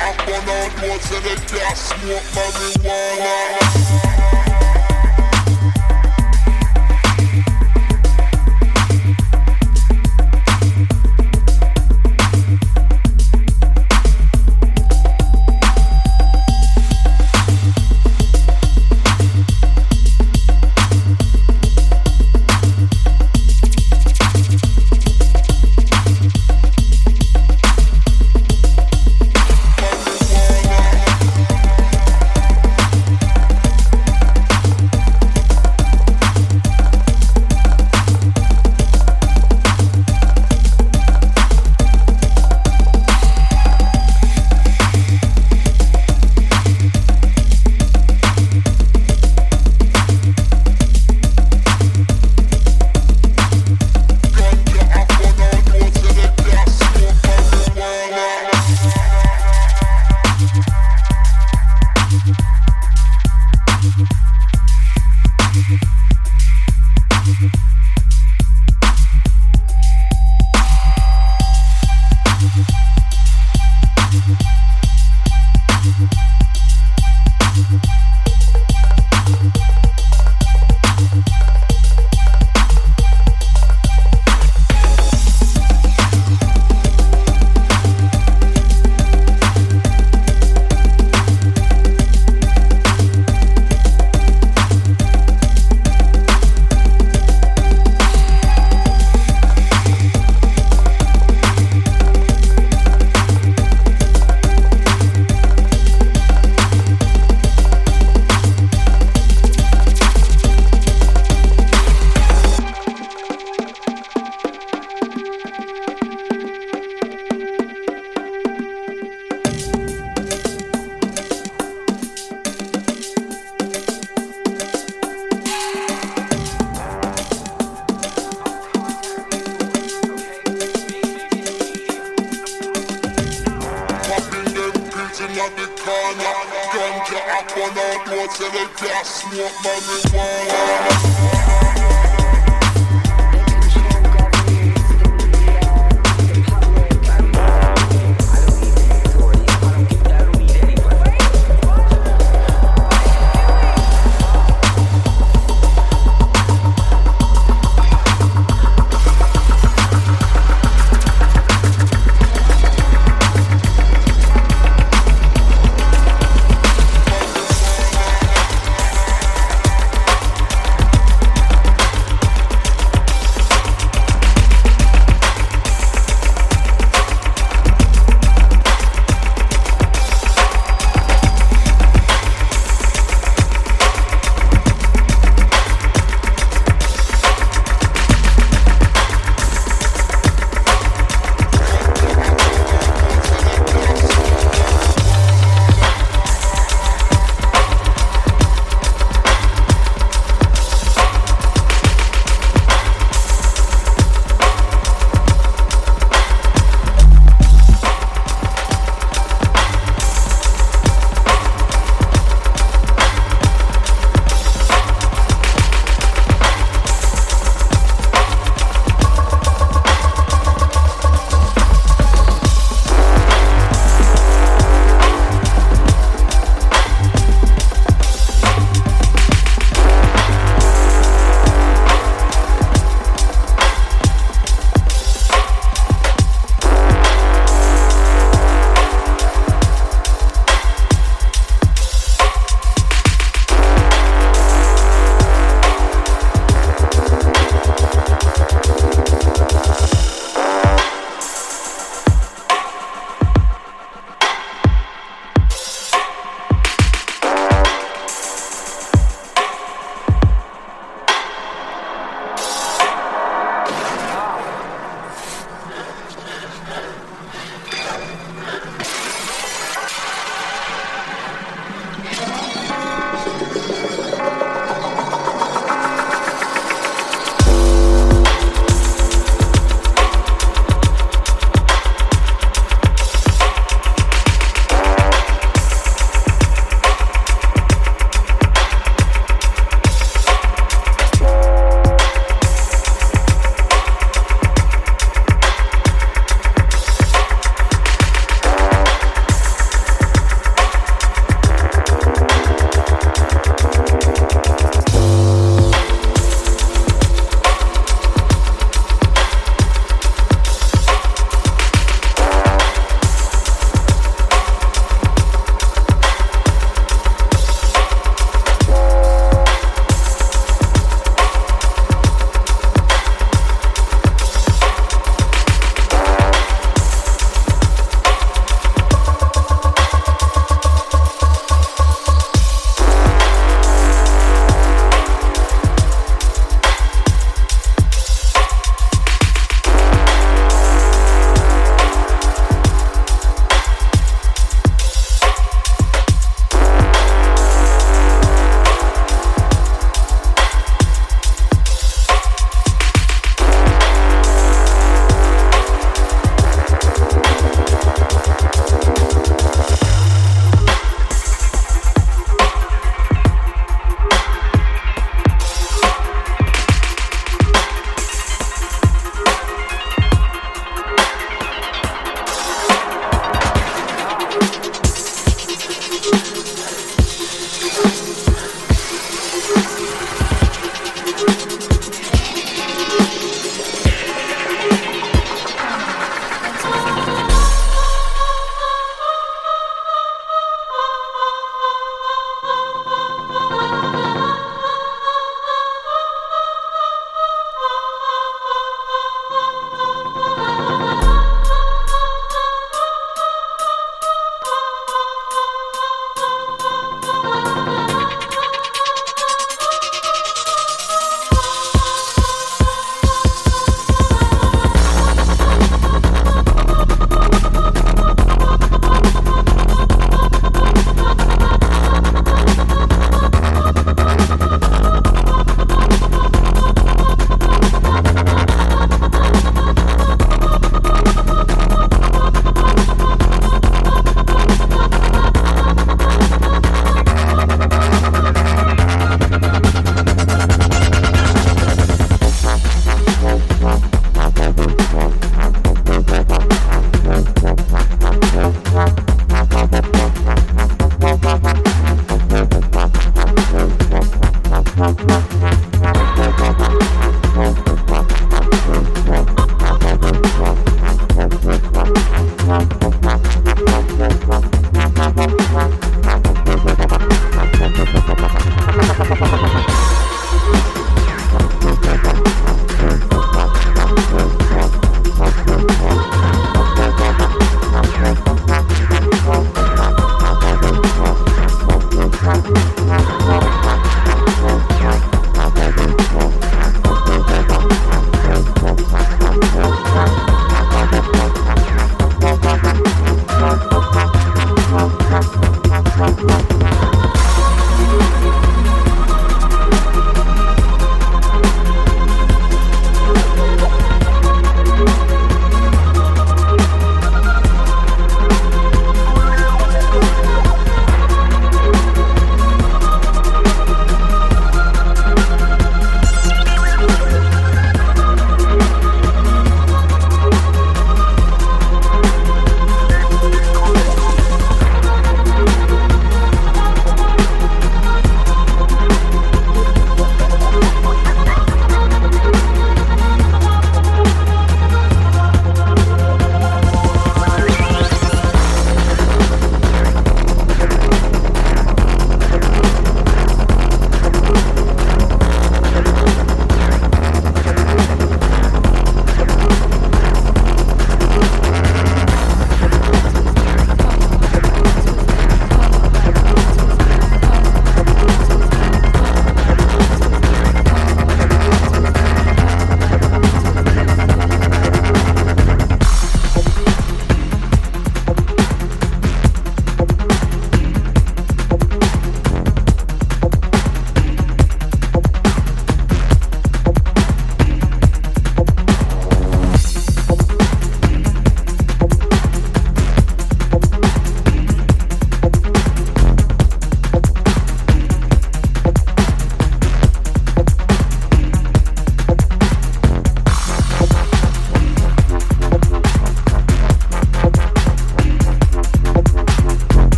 up on our nose and they can't smoke marijuana.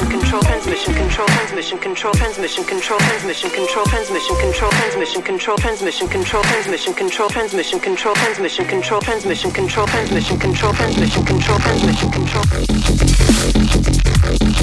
transmission control transmission control transmission control transmission control transmission control transmission control transmission control transmission control transmission control transmission control transmission control transmission control transmission control transmission control transmission control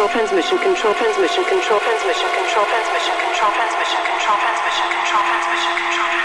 control transmission control transmission control transmission control transmission control transmission control transmission control transmission control transmission.